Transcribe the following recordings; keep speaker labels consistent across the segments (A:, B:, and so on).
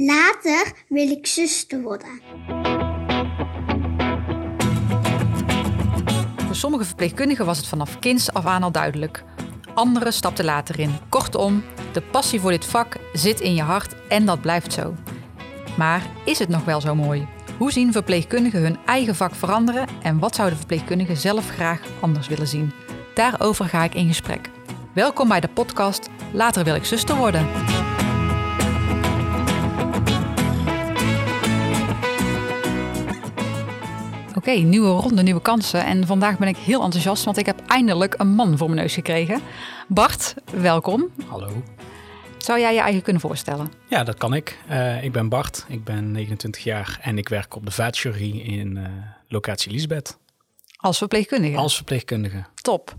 A: Later wil ik zuster worden.
B: Voor sommige verpleegkundigen was het vanaf kinds af aan al duidelijk. Anderen stapten later in. Kortom, de passie voor dit vak zit in je hart en dat blijft zo. Maar is het nog wel zo mooi? Hoe zien verpleegkundigen hun eigen vak veranderen en wat zouden verpleegkundigen zelf graag anders willen zien? Daarover ga ik in gesprek. Welkom bij de podcast Later wil ik zuster worden. Oké, nieuwe ronde, nieuwe kansen. En vandaag ben ik heel enthousiast, want ik heb eindelijk een man voor mijn neus gekregen. Bart, welkom.
C: Hallo.
B: Zou jij je eigen kunnen voorstellen?
C: Ja, dat kan ik. Uh, ik ben Bart, ik ben 29 jaar en ik werk op de vaatchirurgie in uh, locatie Lisbeth.
B: Als verpleegkundige?
C: Als verpleegkundige.
B: Top.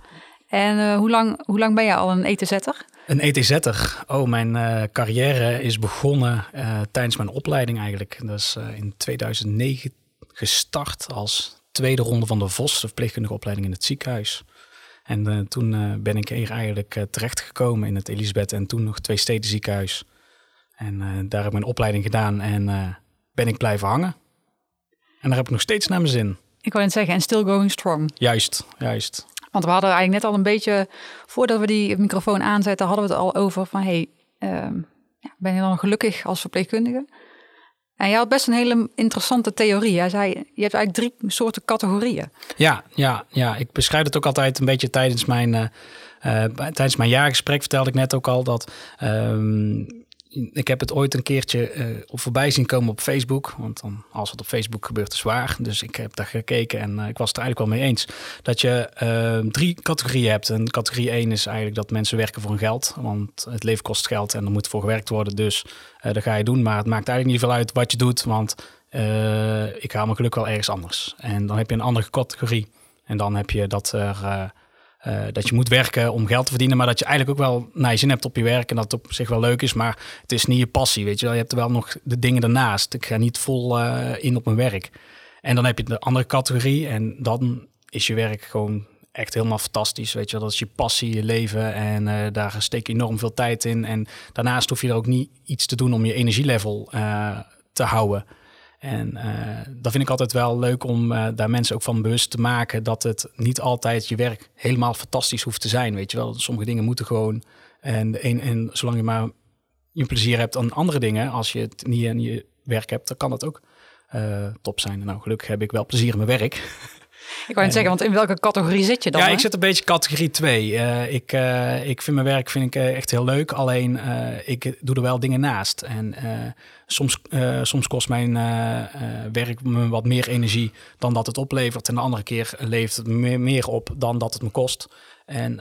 B: En uh, hoe, lang, hoe lang ben je al een ETZ'er?
C: Een ETZ'er? Oh, mijn carrière is begonnen tijdens mijn opleiding eigenlijk. Dat is in 2009 gestart als tweede ronde van de VOS, de verpleegkundige opleiding in het ziekenhuis. En uh, toen uh, ben ik hier eigenlijk uh, terechtgekomen in het Elisabeth en toen nog twee steden ziekenhuis. En daar heb ik mijn opleiding gedaan en ben ik blijven hangen. En daar heb ik nog steeds naar mijn zin.
B: Ik wou net zeggen, en still going strong.
C: Juist, juist.
B: Want we hadden eigenlijk net al een beetje, voordat we die microfoon aanzetten, hadden we het al over van, hey, ehm, ja, ben je dan gelukkig als verpleegkundige? En jij had best een hele interessante theorie. Jij zei, je hebt eigenlijk drie soorten categorieën.
C: Ja, ja, ja. ik beschrijf het ook altijd een beetje tijdens mijn, uh, uh, tijdens mijn jaargesprek. Vertelde ik net ook al dat um, ik heb het ooit een keertje uh, voorbij zien komen op Facebook. Want dan, als het op Facebook gebeurt, is waar. Dus ik heb daar gekeken en uh, ik was het er eigenlijk wel mee eens. Dat je uh, drie categorieën hebt. En categorie 1 is eigenlijk dat mensen werken voor hun geld. Want het leven kost geld en er moet voor gewerkt worden. Dus dat ga je doen. Maar het maakt eigenlijk niet veel uit wat je doet. Want ik haal mijn geluk wel ergens anders. En dan heb je een andere categorie. En dan heb je dat er uh, dat je moet werken om geld te verdienen, maar dat je eigenlijk ook wel naar je zin hebt op je werk en dat het op zich wel leuk is, maar het is niet je passie, weet je wel. Je hebt wel nog de dingen daarnaast. Ik ga niet vol uh, in op mijn werk. En dan heb je de andere categorie en dan is je werk gewoon echt helemaal fantastisch, weet je wel. Dat is je passie, je leven en uh, daar steek je enorm veel tijd in. En daarnaast hoef je er ook niet iets te doen om je energielevel te houden. En uh, dat vind ik altijd wel leuk om uh, daar mensen ook van bewust te maken dat het niet altijd je werk helemaal fantastisch hoeft te zijn. Weet je wel, sommige dingen moeten gewoon. En, en, zolang je maar je plezier hebt aan andere dingen, als je het niet in je werk hebt, dan kan dat ook uh, top zijn. Nou, gelukkig heb ik wel plezier in mijn werk.
B: Ik wou niet zeggen, want in welke categorie zit je dan?
C: Ja,
B: hè?
C: ik zit een beetje categorie 2. Uh, ik, uh, ik vind mijn werk vind ik, uh, echt heel leuk. Alleen ik doe er wel dingen naast. En soms, soms kost mijn werk me wat meer energie dan dat het oplevert. En de andere keer levert het meer, meer op dan dat het me kost. En,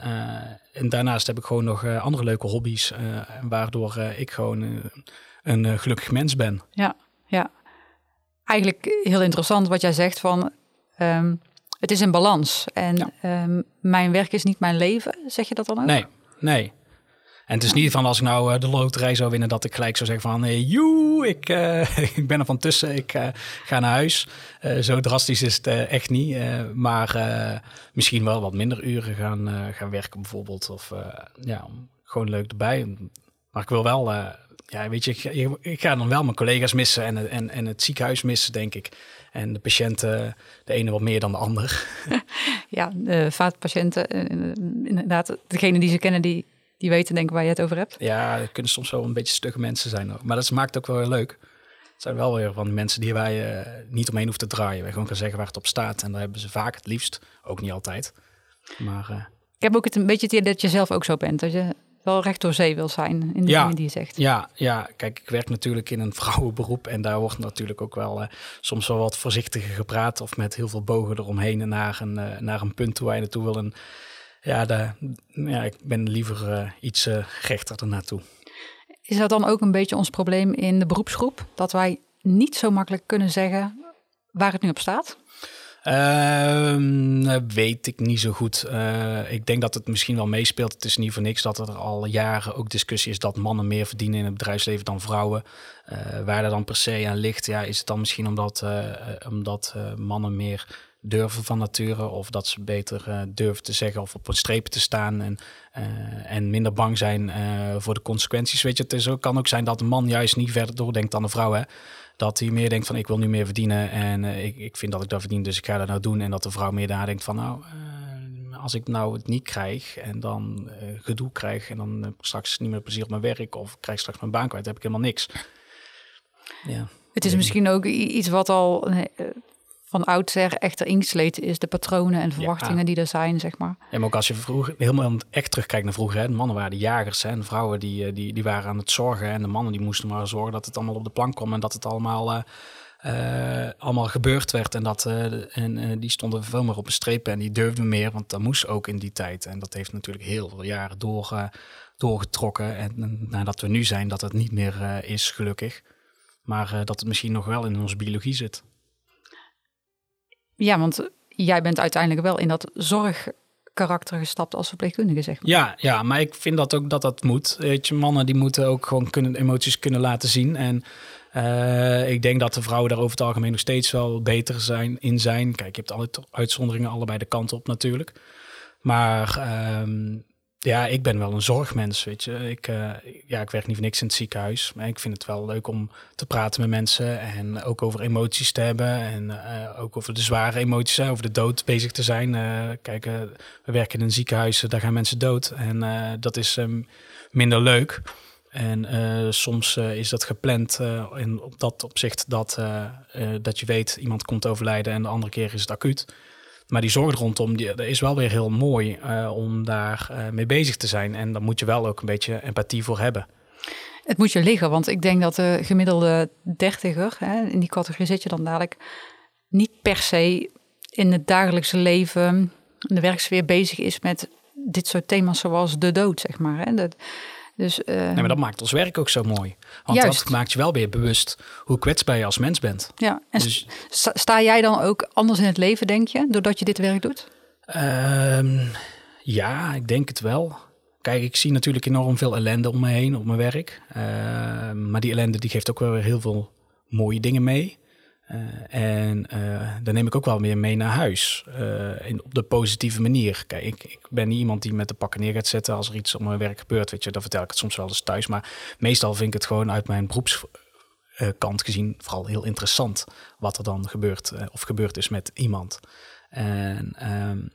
C: en daarnaast heb ik gewoon nog andere leuke hobby's. waardoor ik gewoon een gelukkig mens ben.
B: Ja, ja. Eigenlijk heel interessant wat jij zegt van... Um, het is in balans. En ja. um, mijn werk is niet mijn leven. Zeg je dat dan ook?
C: Nee, nee. En het is niet van als ik nou uh, de loterij zou winnen, dat ik gelijk zou zeggen van, hey, joe, ik, uh, ik ben er van tussen, ik uh, ga naar huis. zo drastisch is het echt niet. maar misschien wel wat minder uren gaan, gaan werken bijvoorbeeld. Of ja, gewoon leuk erbij. Maar ik wil wel, ja, weet je, ik, ik, ga dan wel mijn collega's missen en, en, en het ziekenhuis missen, denk ik. En de patiënten, de ene wat meer dan de ander.
B: Ja, de vaatpatiënten, inderdaad, degene die ze kennen, die, die weten denk ik waar je het over hebt.
C: Ja, kunnen soms wel een beetje stugge mensen zijn. Maar dat maakt het ook wel leuk. Het zijn wel weer van die mensen die wij uh, niet omheen hoeven te draaien. Wij gewoon kunnen zeggen waar het op staat. En daar hebben ze vaak het liefst, ook niet altijd. Maar, uh,
B: ik heb ook het een beetje het idee dat je zelf ook zo bent. Dat je wel recht door zee wil zijn in de
C: ja,
B: dingen die je zegt.
C: Ja, ja, kijk, ik werk natuurlijk in een vrouwenberoep en daar wordt natuurlijk ook wel uh, soms wel wat voorzichtiger gepraat of met heel veel bogen eromheen naar een, uh, naar een punt toe waar je naartoe wil. En ja, de, ja ik ben liever uh, iets rechter ernaartoe.
B: Is dat dan ook een beetje ons probleem in de beroepsgroep? Dat wij niet zo makkelijk kunnen zeggen waar het nu op staat?
C: Uh, weet ik niet zo goed. Uh, ik denk dat het misschien wel meespeelt. Het is niet voor niks dat er al jaren ook discussie is dat mannen meer verdienen in het bedrijfsleven dan vrouwen. Uh, waar dat dan per se aan ligt, ja, is het dan misschien omdat, omdat mannen meer durven van nature. Of dat ze beter durven te zeggen of op een strepen te staan. En, en minder bang zijn voor de consequenties. Weet je, het is ook, kan ook zijn dat een man juist niet verder doordenkt dan een vrouw. Hè? Dat hij meer denkt van ik wil nu meer verdienen. En ik, ik vind dat ik dat verdien, dus ik ga dat nou doen. En dat de vrouw meer nadenkt van nou als ik nou het niet krijg en dan uh, gedoe krijg en dan heb ik straks niet meer plezier op mijn werk of krijg straks mijn baan kwijt, heb ik helemaal niks.
B: Ja. Het is misschien ook iets wat al van oudsher echt ingesleten is, de patronen en verwachtingen die er zijn, zeg maar.
C: Ja, maar ook als je vroeger helemaal echt terugkijkt naar vroeger, hè, de mannen waren de jagers hè, en de vrouwen die, eh, die, die waren aan het zorgen en de mannen die moesten maar zorgen dat het allemaal op de plank kwam en dat het allemaal uh, allemaal gebeurd werd. En, dat, uh, en uh, die stonden veel meer op een streep en die durfden meer, want dat moest ook in die tijd. En dat heeft natuurlijk heel veel jaren door, doorgetrokken. En nadat we nu zijn, dat het niet meer is, gelukkig. Maar dat het misschien nog wel in onze biologie zit.
B: Ja, want jij bent uiteindelijk wel in dat zorgkarakter gestapt als verpleegkundige, zeg maar.
C: Ja, ja, maar ik vind dat ook dat dat moet. Weet je, mannen die moeten ook gewoon kunnen, emoties kunnen laten zien. En uh, ik denk dat de vrouwen daar over het algemeen nog steeds wel beter zijn, in zijn. Kijk, je hebt altijd uitzonderingen allebei de kant op natuurlijk. Maar um, ja, ik ben wel een zorgmens, weet je. Ik, uh, ja, ik werk niet voor niks in het ziekenhuis. Maar ik vind het wel leuk om te praten met mensen. En ook over emoties te hebben. En uh, ook over de zware emoties, over de dood bezig te zijn. kijk, we werken in een ziekenhuis, daar gaan mensen dood. En dat is um, minder leuk. En uh, soms uh, is dat gepland uh, in, op dat opzicht dat, dat je weet iemand komt overlijden en de andere keer is het acuut. Maar die zorg rondom, die, is wel weer heel mooi om daar mee bezig te zijn. En daar moet je wel ook een beetje empathie voor hebben.
B: Het moet je liggen, want ik denk dat de gemiddelde dertiger, hè, in die categorie zit je dan dadelijk, niet per se in het dagelijkse leven, in de werksfeer bezig is met dit soort thema's zoals de dood, zeg maar. Hè. Dat, dus, uh,
C: nee, maar dat maakt ons werk ook zo mooi. Want juist. dat maakt je wel weer bewust hoe kwetsbaar je als mens bent.
B: Ja, en dus, sta jij dan ook anders in het leven, denk je, doordat je dit werk doet?
C: Um, ja, ik denk het wel. Kijk, ik zie natuurlijk enorm veel ellende om me heen op mijn werk. Uh, maar die ellende die geeft ook wel weer heel veel mooie dingen mee. Uh, en uh, dan neem ik ook wel weer mee naar huis. Uh, in, op de positieve manier. Kijk, ik, ik, ben niet iemand die met de pakken neer gaat zetten als er iets op mijn werk gebeurt. Weet je, dan vertel ik het soms wel eens thuis. Maar meestal vind ik het gewoon uit mijn beroepskant gezien vooral heel interessant wat er dan gebeurt of gebeurd is met iemand. En um,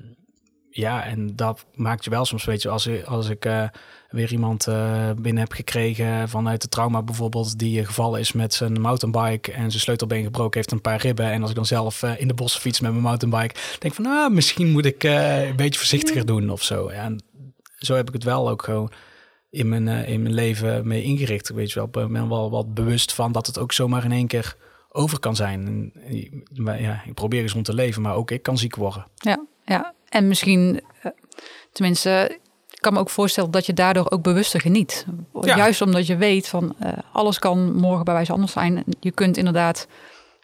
C: ja, en dat maakt je wel soms, weet je, als, als ik uh, weer iemand uh, binnen heb gekregen vanuit de trauma bijvoorbeeld, die gevallen is met zijn mountainbike en zijn sleutelbeen gebroken heeft, een paar ribben. En als ik dan zelf uh, in de bossen fiets met mijn mountainbike, denk van, nou, misschien moet ik een beetje voorzichtiger doen of zo. Ja, en zo heb ik het wel ook gewoon in mijn, in mijn leven mee ingericht. Weet je wel, ik ben wel wat bewust van dat het ook zomaar in één keer over kan zijn. En, ja, ik probeer gezond te leven, maar ook ik kan ziek worden.
B: Ja, ja. En misschien, eh, tenminste, ik kan me ook voorstellen dat je daardoor ook bewuster geniet. Juist omdat je weet van uh, alles kan morgen bij wijze anders zijn. Je kunt inderdaad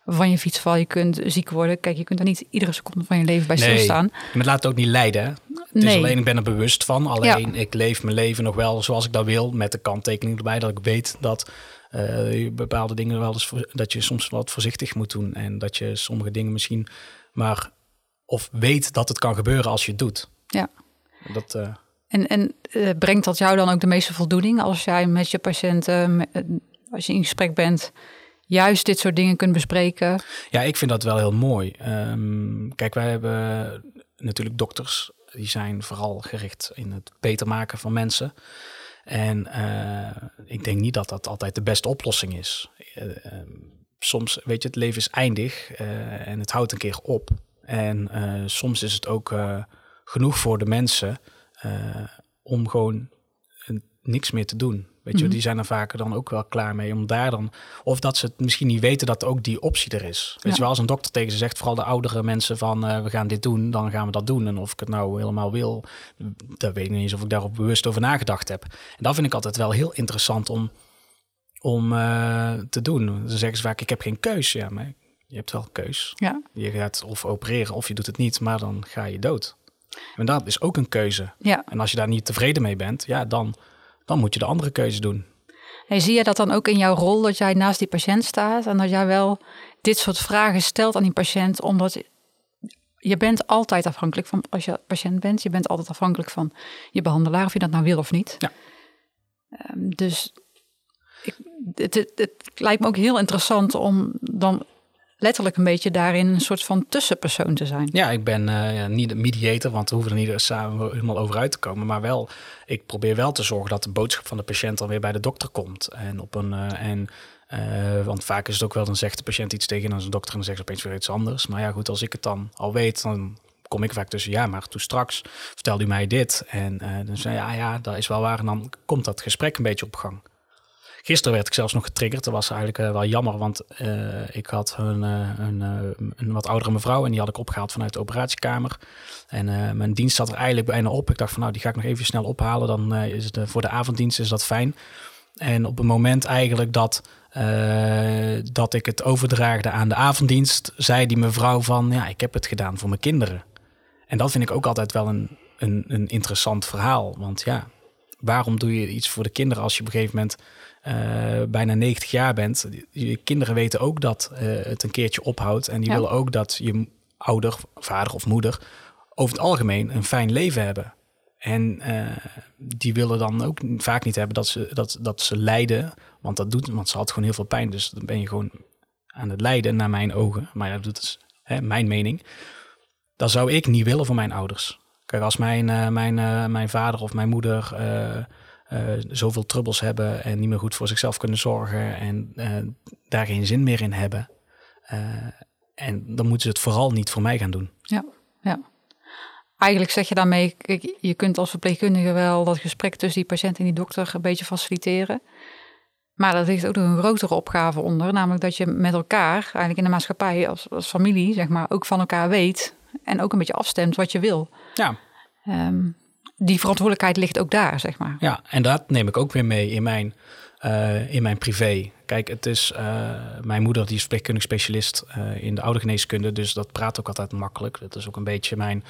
B: van je fiets vallen, je kunt ziek worden. Kijk, je kunt er niet iedere seconde van je leven bij stilstaan.
C: Nee, maar laat het ook niet leiden. Het nee. is alleen, ik ben er bewust van. Alleen, ik leef mijn leven nog wel zoals ik dat wil. Met de kanttekening erbij dat ik weet dat uh, bepaalde dingen wel eens... dat je soms wat voorzichtig moet doen. En dat je sommige dingen misschien maar of weet dat het kan gebeuren als je het doet.
B: Ja.
C: Dat, uh...
B: En, en uh, brengt dat jou dan ook de meeste voldoening als jij met je patiënten, uh, als je in gesprek bent, juist dit soort dingen kunt bespreken?
C: Ja, ik vind dat wel heel mooi. Um, kijk, wij hebben natuurlijk dokters, die zijn vooral gericht in het beter maken van mensen. En ik denk niet dat dat altijd de beste oplossing is. Ehm, soms, weet je, het leven is eindig en het houdt een keer op. En uh, soms is het ook uh, genoeg voor de mensen uh, om gewoon niks meer te doen. Weet je, mm die zijn er vaker dan ook wel klaar mee om daar dan. Of dat ze het misschien niet weten dat ook die optie er is. Weet je wel, als een dokter tegen ze zegt, vooral de oudere mensen van we gaan dit doen, dan gaan we dat doen. En of ik het nou helemaal wil, dat weet ik niet eens of ik daarop bewust over nagedacht heb. En dat vind ik altijd wel heel interessant om, om te doen. Dan zeggen ze vaak, ik heb geen keus. Ja, maar je hebt wel keus.
B: Ja.
C: Je gaat of opereren of je doet het niet, maar dan ga je dood. En dat is ook een keuze.
B: Ja.
C: En als je daar niet tevreden mee bent, ja, dan, dan moet je de andere keuze doen.
B: En zie je dat dan ook in jouw rol, dat jij naast die patiënt staat en dat jij wel dit soort vragen stelt aan die patiënt, omdat je bent altijd afhankelijk van, als je patiënt bent, je bent altijd afhankelijk van je behandelaar, of je dat nou wil of niet.
C: Ja.
B: Ehm, dus ik, het, het, het lijkt me ook heel interessant om dan letterlijk een beetje daarin een soort van tussenpersoon te zijn.
C: Ja, ik ben ja, niet de mediator, want we hoeven er niet samen helemaal over uit te komen. Maar wel, ik probeer wel te zorgen dat de boodschap van de patiënt dan weer bij de dokter komt. En op een, uh, en uh, want vaak is het ook wel, dan zegt de patiënt iets tegen een dokter en dan zegt ze opeens weer iets anders. Maar ja, goed, als ik het dan al weet, dan kom ik vaak tussen, ja, maar toen straks vertelde u mij dit. En dan zei ja, ja, dat is wel waar. En dan komt dat gesprek een beetje op gang. Gisteren werd ik zelfs nog getriggerd. Dat was eigenlijk uh, wel jammer, want uh, ik had een, een, een, wat oudere mevrouw en die had ik opgehaald vanuit de operatiekamer. En mijn dienst zat er eigenlijk bijna op. Ik dacht van nou, die ga ik nog even snel ophalen. Dan is het voor de avonddienst is dat fijn. En op het moment eigenlijk dat, dat ik het overdraagde aan de avonddienst, zei die mevrouw van ja, ik heb het gedaan voor mijn kinderen. En dat vind ik ook altijd wel een, een, een interessant verhaal. Want ja, waarom doe je iets voor de kinderen als je op een gegeven moment bijna 90 jaar bent? Je kinderen weten ook dat uh, het een keertje ophoudt. En die ja. willen ook dat je ouder, vader of moeder over het algemeen een fijn leven hebben. En uh, die willen dan ook vaak niet hebben dat ze, dat, dat ze lijden. Want dat doet, want ze had gewoon heel veel pijn. Dus dan ben je gewoon aan het lijden, naar mijn ogen. Maar ja, dat is hè, mijn mening. Dat zou ik niet willen voor mijn ouders. Kijk, als mijn, uh, mijn, uh, mijn vader of mijn moeder zoveel trubbels hebben en niet meer goed voor zichzelf kunnen zorgen en daar geen zin meer in hebben. en dan moeten ze het vooral niet voor mij gaan doen.
B: Ja, ja eigenlijk zeg je daarmee, kijk, je kunt als verpleegkundige wel dat gesprek tussen die patiënt en die dokter een beetje faciliteren. Maar er ligt ook nog een grotere opgave onder, namelijk dat je met elkaar, eigenlijk in de maatschappij als, als familie, zeg maar, ook van elkaar weet en ook een beetje afstemt wat je wil.
C: Ja.
B: Um, die verantwoordelijkheid ligt ook daar, zeg maar.
C: Ja, en dat neem ik ook weer mee in mijn, uh, in mijn privé. Kijk, het is uh, mijn moeder die is verpleegkundig specialist uh, in de oude geneeskunde, dus dat praat ook altijd makkelijk. Dat is ook een beetje mijn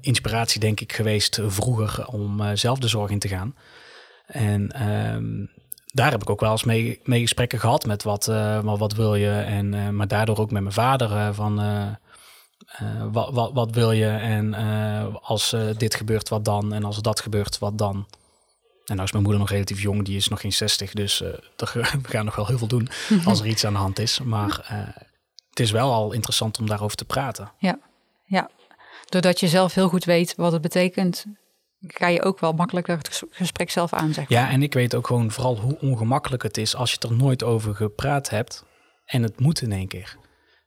C: inspiratie, denk ik, geweest vroeger om zelf de zorg in te gaan. En um, daar heb ik ook wel eens mee, gesprekken gehad met wat, wat wil je. En, maar daardoor ook met mijn vader van wat, wat, wat wil je. En als dit gebeurt, wat dan? En als dat gebeurt, wat dan? En nou is mijn moeder nog relatief jong, die is nog geen 60. Dus we gaan nog wel heel veel doen als er iets aan de hand is. Maar het is wel al interessant om daarover te praten.
B: Ja, ja doordat je zelf heel goed weet wat het betekent, ga je ook wel makkelijker het gesprek zelf aanzeggen.
C: Ja, en ik weet ook gewoon vooral hoe ongemakkelijk het is als je er nooit over gepraat hebt en het moet in één keer.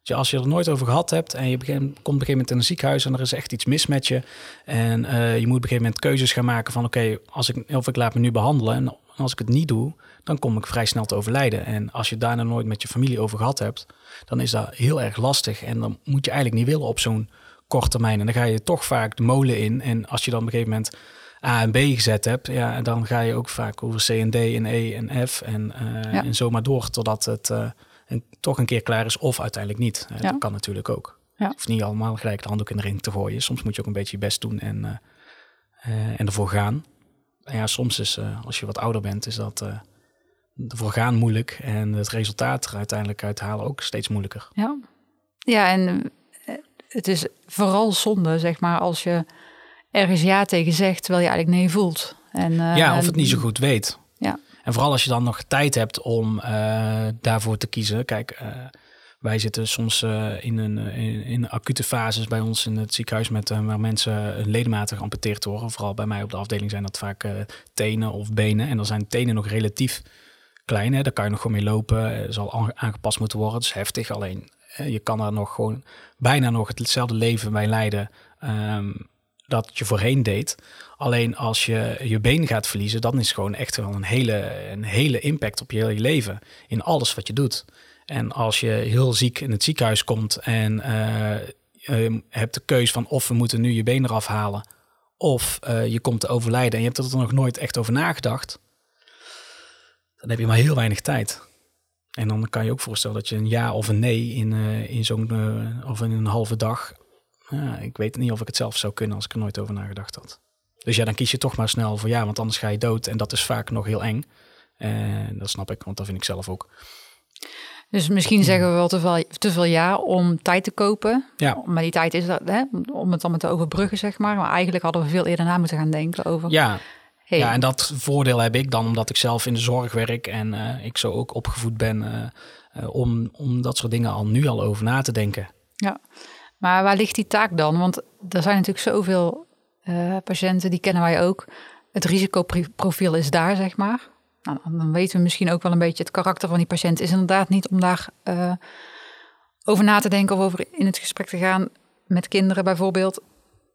C: Dus als je er nooit over gehad hebt en je begint, komt op een gegeven moment in een ziekenhuis en er is echt iets mis met je. En uh, je moet op een gegeven moment keuzes gaan maken van oké, okay, als ik of ik laat me nu behandelen en als ik het niet doe, dan kom ik vrij snel te overlijden. En als je daarna nooit met je familie over gehad hebt, dan is dat heel erg lastig. En dan moet je eigenlijk niet willen op zo'n kort termijn. En dan ga je toch vaak de molen in. En als je dan op een gegeven moment A en B gezet hebt, ja, dan ga je ook vaak over C en D en E en F en, uh, ja. en zo maar door totdat het uh, en toch een keer klaar is of uiteindelijk niet. Ja. Dat kan natuurlijk ook.
B: Ja.
C: Of niet allemaal gelijk de handdoek in de ring te gooien. Soms moet je ook een beetje je best doen en, en ervoor gaan. En ja, soms is, als je wat ouder bent, is dat ervoor gaan moeilijk. En het resultaat er uiteindelijk uithalen ook steeds moeilijker.
B: Ja, ja en het is vooral zonde, zeg maar, als je ergens ja tegen zegt, terwijl je eigenlijk nee voelt. En, uh,
C: ja, of het niet zo goed weet.
B: Ja.
C: En vooral als je dan nog tijd hebt om uh, daarvoor te kiezen. Kijk, uh, wij zitten soms in, een, in, acute fases bij ons in het ziekenhuis met waar mensen ledematen geamputeerd worden. Vooral bij mij op de afdeling zijn dat vaak tenen of benen. En dan zijn tenen nog relatief klein. Hè? Daar kan je nog gewoon mee lopen. zal aangepast moeten worden. Het is heftig. Alleen je kan er nog gewoon bijna nog hetzelfde leven bij leiden um, dat je voorheen deed. Alleen als je je been gaat verliezen, dan is gewoon echt wel een hele, een hele impact op je hele leven. In alles wat je doet. En als je heel ziek in het ziekenhuis komt en uh, je hebt de keus van of we moeten nu je been eraf halen. Of uh, je komt te overlijden en je hebt er nog nooit echt over nagedacht. Dan heb je maar heel weinig tijd. En dan kan je ook voorstellen dat je een ja of een nee in, uh, in zo'n of in een halve dag. Ja, ik weet niet of ik het zelf zou kunnen als ik er nooit over nagedacht had. Dus ja, dan kies je toch maar snel voor ja, want anders ga je dood. En dat is vaak nog heel eng. En dat snap ik, want dat vind ik zelf ook.
B: Dus misschien zeggen we wel te veel, te veel ja om tijd te kopen.
C: Ja.
B: Maar die tijd is dat, hè, om het dan te overbruggen, zeg maar. Maar eigenlijk hadden we veel eerder na moeten gaan denken over...
C: Ja,
B: hey,
C: ja, en dat voordeel heb ik dan omdat ik zelf in de zorg werk en eh, ik zo ook opgevoed ben eh, eh, om, om dat soort dingen al nu al over na te denken.
B: Ja, maar waar ligt die taak dan? Want er zijn natuurlijk zoveel eh, patiënten, die kennen wij ook. Het risicoprofiel is daar, zeg maar. Nou, dan weten we misschien ook wel een beetje het karakter van die patiënt. Is inderdaad niet om daar eh, over na te denken of over in het gesprek te gaan met kinderen bijvoorbeeld.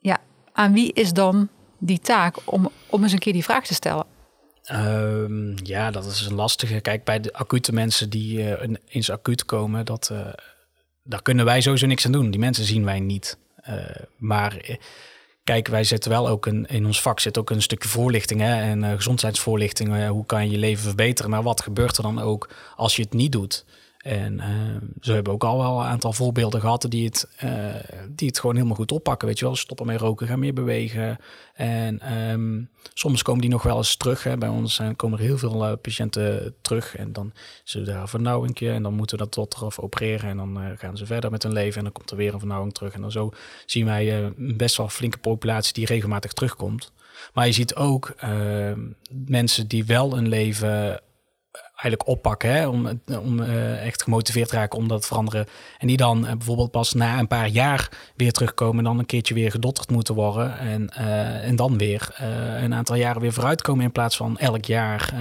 B: Ja, aan wie is dan die taak om, om eens een keer die vraag te stellen?
C: Ehm, ja, dat is een lastige. Kijk, bij de acute mensen die uh, eens acuut komen, dat, daar kunnen wij sowieso niks aan doen. Die mensen zien wij niet. Uh, maar kijk, wij zetten wel ook een, in ons vak zit ook een stukje voorlichting hè, en gezondheidsvoorlichting. hoe kan je je leven verbeteren? Maar wat gebeurt er dan ook als je het niet doet? En uh, ze hebben ook al wel een aantal voorbeelden gehad die het, uh, die het gewoon helemaal goed oppakken. Weet je wel, stoppen met roken, gaan meer bewegen. En um, soms komen die nog wel eens terug. Hè. Bij ons zijn, komen er heel veel uh, patiënten terug. En dan ze daar vernauwing en dan moeten we dat tot eraf opereren. En dan gaan ze verder met hun leven en dan komt er weer een vernauwing terug. En dan zo zien wij een best wel flinke populatie die regelmatig terugkomt. Maar je ziet ook ehm, mensen die wel een leven eigenlijk oppakken. Hè? Om, om uh, echt gemotiveerd te raken om dat te veranderen. En die dan uh, bijvoorbeeld pas na een paar jaar weer terugkomen. En dan een keertje weer gedotterd moeten worden. En, uh, en dan weer een aantal jaren weer vooruitkomen. In plaats van elk jaar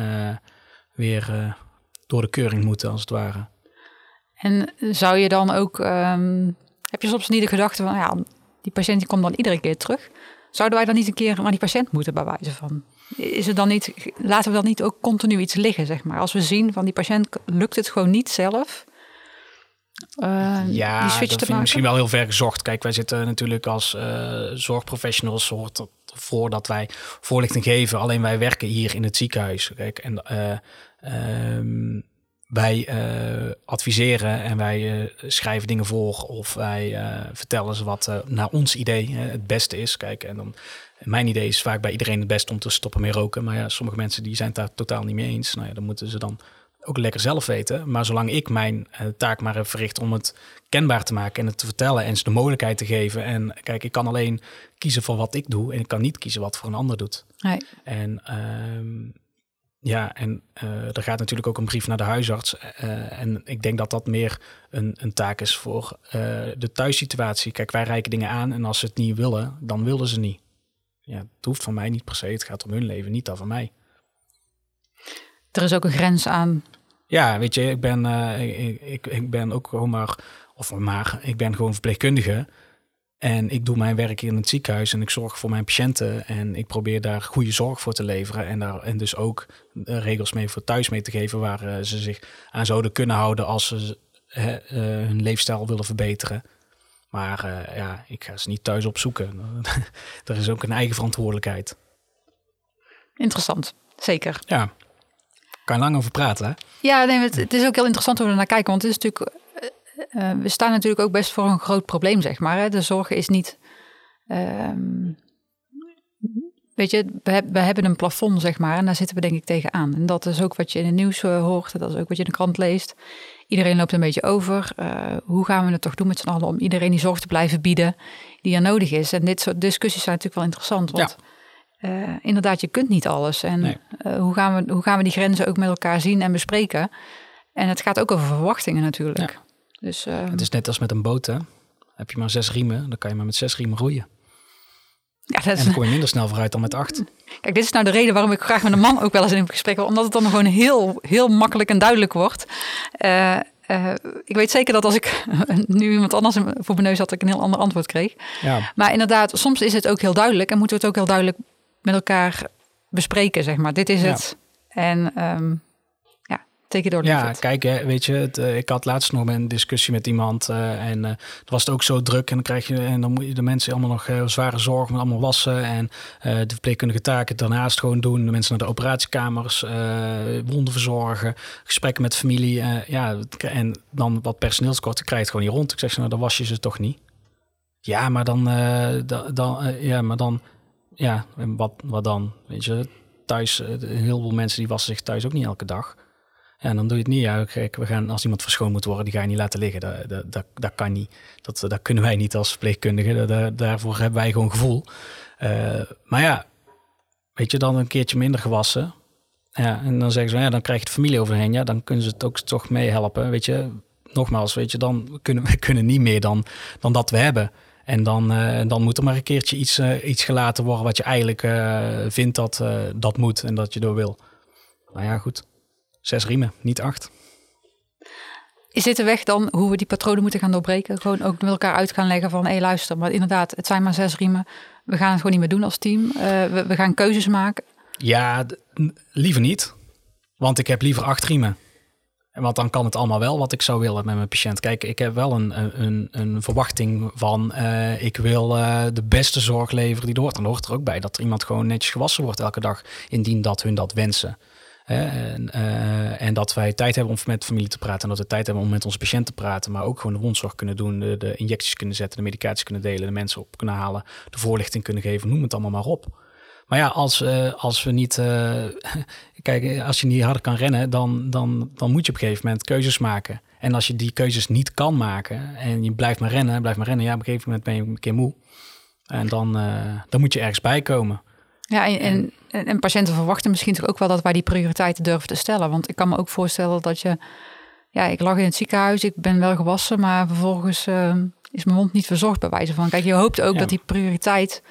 C: weer door de keuring moeten, als het ware.
B: En zou je dan ook. Um, heb je soms niet de gedachte van ja, die patiënt die komt dan iedere keer terug. Zouden wij dan niet een keer naar die patiënt moeten bij wijze van? Is het dan niet, laten we dan niet ook continu iets liggen, zeg maar? Als we zien van die patiënt lukt het gewoon niet zelf.
C: Uh, ja, die switch dat te vind ik misschien wel heel ver gezocht. Kijk, wij zitten natuurlijk als uh, zorgprofessionals soort voor dat wij voorlichting geven. Alleen wij werken hier in het ziekenhuis. Kijk, en uh, um, wij adviseren en wij schrijven dingen voor of wij vertellen ze wat naar ons idee het beste is. Kijk, en dan mijn idee is vaak bij iedereen het beste om te stoppen met roken. Maar ja, sommige mensen die zijn het daar totaal niet mee eens. Nou ja, dan moeten ze dan ook lekker zelf weten. Maar zolang ik mijn taak maar heb verricht om het kenbaar te maken en het te vertellen en ze de mogelijkheid te geven. En kijk, ik kan alleen kiezen voor wat ik doe en ik kan niet kiezen wat voor een ander doet. En uh, ja, en uh, er gaat natuurlijk ook een brief naar de huisarts. Uh, en ik denk dat dat meer een, een taak is voor uh, de thuissituatie. Kijk, wij reiken dingen aan en als ze het niet willen, dan willen ze niet ja, het hoeft van mij niet per se. Het gaat om hun leven, niet dat van mij.
B: Er is ook een grens aan.
C: Ja, weet je, ik ben, ik, ik, ik, ben ook gewoon maar, of maar, ik ben gewoon verpleegkundige. En ik doe mijn werk in het ziekenhuis en ik zorg voor mijn patiënten. En ik probeer daar goede zorg voor te leveren. En, daar, en dus ook regels mee voor thuis mee te geven waar uh, ze zich aan zouden kunnen houden als ze uh, hun leefstijl willen verbeteren. Maar ja, ik ga ze niet thuis opzoeken. er is ook een eigen verantwoordelijkheid.
B: Interessant, zeker.
C: Ja, kan lang over praten, hè?
B: Ja, nee, het, het, is ook heel interessant hoe we er naar kijken. Want het is natuurlijk, uh, uh, we staan natuurlijk ook best voor een groot probleem, zeg maar. Hè? De zorg is niet... Um, weet je, we, we, hebben een plafond, zeg maar. En daar zitten we denk ik tegenaan. En dat is ook wat je in het nieuws hoort. Dat is ook wat je in de krant leest. Iedereen loopt een beetje over. Uh, hoe gaan we het toch doen met z'n allen om iedereen die zorg te blijven bieden die er nodig is? En dit soort discussies zijn natuurlijk wel interessant. Want ja. inderdaad, je kunt niet alles. En nee. hoe, gaan we, hoe gaan we die grenzen ook met elkaar zien en bespreken? En het gaat ook over verwachtingen natuurlijk. Ja. Dus,
C: het is net als met een boot, hè? Heb je maar zes riemen, dan kan je maar met zes riemen roeien.
B: Ja, dat is...
C: En dan kom je minder snel vooruit dan met acht.
B: Kijk, dit is nou de reden waarom ik graag met een man ook wel eens in gesprek wil. Omdat het dan gewoon heel, heel makkelijk en duidelijk wordt. Uh, uh, ik weet zeker dat als ik nu iemand anders voor mijn neus had, ik een heel ander antwoord kreeg.
C: Ja.
B: Maar inderdaad, soms is het ook heel duidelijk en moeten we het ook heel duidelijk met elkaar bespreken, zeg maar. Dit is het. En um, take it or
C: Ja, kijk, hè, weet je, het, uh, ik had laatst nog een discussie met iemand uh, en uh, het was het ook zo druk en dan krijg je en dan moet je de mensen allemaal nog zware zorgen met allemaal wassen en de verpleegkundige taken daarnaast gewoon doen. De mensen naar de operatiekamers, wonden verzorgen, gesprekken met familie, ja, en dan wat personeelskort krijg je gewoon niet rond. Ik zeg ze, nou, dan was je ze toch niet. Ja, maar dan, dan, dan ja, maar dan, ja, wat, wat dan? Weet je, thuis, heel veel mensen die wassen zich thuis ook niet elke dag. En dan doe je het niet. Ja, we gaan, als iemand verschoond moet worden, die ga je niet laten liggen. Dat, dat, dat, kan niet. Dat, dat kunnen wij niet als verpleegkundigen. Dat, daarvoor hebben wij gewoon gevoel. Uh, maar ja, weet je, dan een keertje minder gewassen. Ja, en dan zeggen ze, ja, dan krijg je de familie overheen. Ja, dan kunnen ze het ook toch meehelpen. Weet je, nogmaals, weet je, dan kunnen we kunnen niet meer dan, dan dat we hebben. En dan, uh, dan moet er maar een keertje iets, uh, iets gelaten worden wat je eigenlijk vindt dat dat moet en dat je door wil. Nou ja, goed. Zes riemen, niet acht.
B: Is dit de weg dan hoe we die patronen moeten gaan doorbreken? Gewoon ook met elkaar uit gaan leggen van hé luister, maar inderdaad, het zijn maar zes riemen. We gaan het gewoon niet meer doen als team. We, we, gaan keuzes maken.
C: Ja, liever niet. Want ik heb liever acht riemen. Want dan kan het allemaal wel wat ik zou willen met mijn patiënt. Kijk, ik heb wel een, een, een verwachting van uh, ik wil uh, de beste zorg leveren die er hoort. Dan hoort er ook bij dat er iemand gewoon netjes gewassen wordt elke dag, indien dat hun dat wensen. En, uh, en, dat wij tijd hebben om met familie te praten. En dat we tijd hebben om met onze patiënt te praten. Maar ook gewoon de wondzorg kunnen doen. De, injecties kunnen zetten. De medicatie kunnen delen. De mensen op kunnen halen. De voorlichting kunnen geven. Noem het allemaal maar op. Maar ja, als, uh, als we niet. Uh, kijk, als je niet harder kan rennen, dan, dan, dan moet je op een gegeven moment keuzes maken. En als je die keuzes niet kan maken en je blijft maar rennen, blijft maar rennen, ja, op een gegeven moment ben je een keer moe. En dan, dan moet je ergens bij komen.
B: Ja, en, en, en, en patiënten verwachten misschien toch ook wel dat wij die prioriteiten durven te stellen. Want ik kan me ook voorstellen dat je. Ja, ik lag in het ziekenhuis, ik ben wel gewassen, maar vervolgens is mijn mond niet verzorgd bij wijze van. Kijk, je hoopt ook ja. dat die prioriteit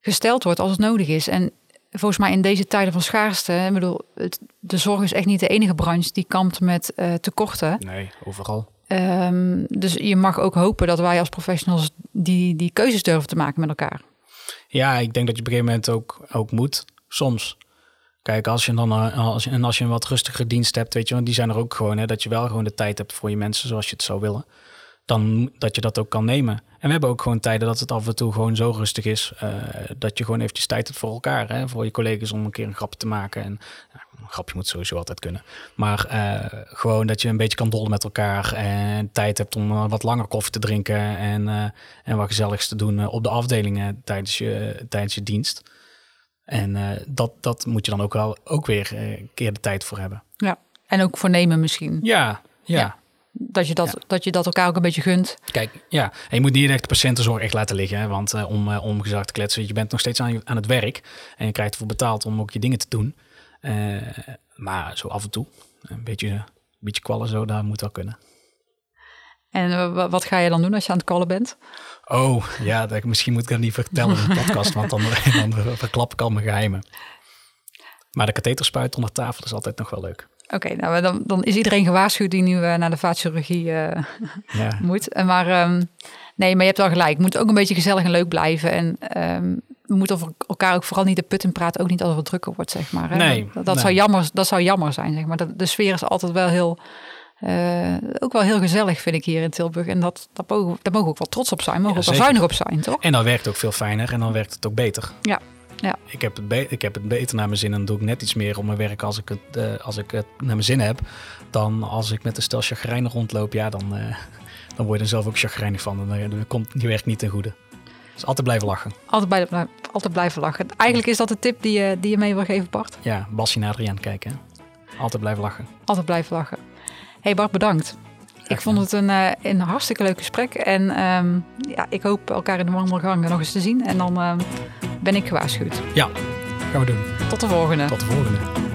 B: gesteld wordt als het nodig is. En volgens mij in deze tijden van schaarste, ik bedoel, het, de zorg is echt niet de enige branche die kampt met uh, tekorten.
C: Nee, overal.
B: Um, dus je mag ook hopen dat wij als professionals die, die keuzes durven te maken met elkaar.
C: Ja, ik denk dat je op een gegeven moment ook, ook moet. Soms. Kijk, als je dan als je, en als je een wat rustigere dienst hebt, weet je, want die zijn er ook gewoon, hè, dat je wel gewoon de tijd hebt voor je mensen zoals je het zou willen dan dat je dat ook kan nemen. En we hebben ook gewoon tijden dat het af en toe gewoon zo rustig is. Uh, dat je gewoon eventjes tijd hebt voor elkaar. Hè, voor je collega's om een keer een grapje te maken. En een grapje moet sowieso altijd kunnen. Maar uh, gewoon dat je een beetje kan dollen met elkaar. En tijd hebt om wat langer koffie te drinken. En, en wat gezelligs te doen op de afdelingen tijdens je, tijdens je dienst. En dat, dat moet je dan ook wel ook weer een keer de tijd voor hebben.
B: Ja, en ook voor nemen misschien.
C: ja. ja. ja
B: dat je dat, ja. dat je dat elkaar ook een beetje gunt.
C: Kijk, ja, en je moet niet echt de patiëntenzorg echt laten liggen. Hè? Want uh, om, uh, om gezegd te kletsen, je bent nog steeds aan, aan het werk. En je krijgt ervoor betaald om ook je dingen te doen. Uh, maar zo af en toe, een beetje, een beetje kwallen zo, daar moet wel kunnen.
B: En wat ga je dan doen als je aan het kwallen bent?
C: Oh, ja, dat, misschien moet ik dat niet vertellen in de podcast, want dan, dan verklap ik al mijn geheimen. Maar de katheterspuit onder tafel is altijd nog wel leuk.
B: Oké, okay, nou dan, dan is iedereen gewaarschuwd die nu uh, naar de vaatchirurgie uh, ja. moet. Maar um, nee, maar je hebt wel gelijk. Het moet ook een beetje gezellig en leuk blijven. En um, we moeten over elkaar ook vooral niet de put in praten. Ook niet als het wat drukker wordt, zeg maar. Hè?
C: Nee,
B: dat, dat
C: nee.
B: Zou jammer, dat zou jammer zijn, zeg maar. De, de sfeer is altijd wel heel... Uh, ook wel heel gezellig, vind ik hier in Tilburg. En dat, dat mogen, daar mogen we ook wel trots op zijn. Mogen ja, ook wel zuinig op zijn, toch?
C: En dan werkt het ook veel fijner en dan werkt het ook beter.
B: Ja, ja.
C: Ik, heb het ik heb het beter naar mijn zin en doe ik net iets meer om mijn werk als ik het, uh, als ik het naar mijn zin heb. Dan als ik met een stel chagrijnen rondloop, ja, dan, uh, dan word je er zelf ook chagrijnig van. En dan, dan komt die werk niet ten goede. Dus altijd blijven lachen.
B: Altijd, bij, altijd blijven lachen. Eigenlijk is dat de tip die je, die je mee wil geven, Bart?
C: Ja, Basje naar Adriaan kijken. Altijd blijven lachen.
B: Altijd blijven lachen. hey Bart, bedankt. Ik vond het een, uh, een hartstikke leuk gesprek. En um, ja, ik hoop elkaar in de wandelgangen nog eens te zien. En dan uh, ben ik gewaarschuwd.
C: Ja, gaan we doen.
B: Tot de volgende.
C: Tot de volgende.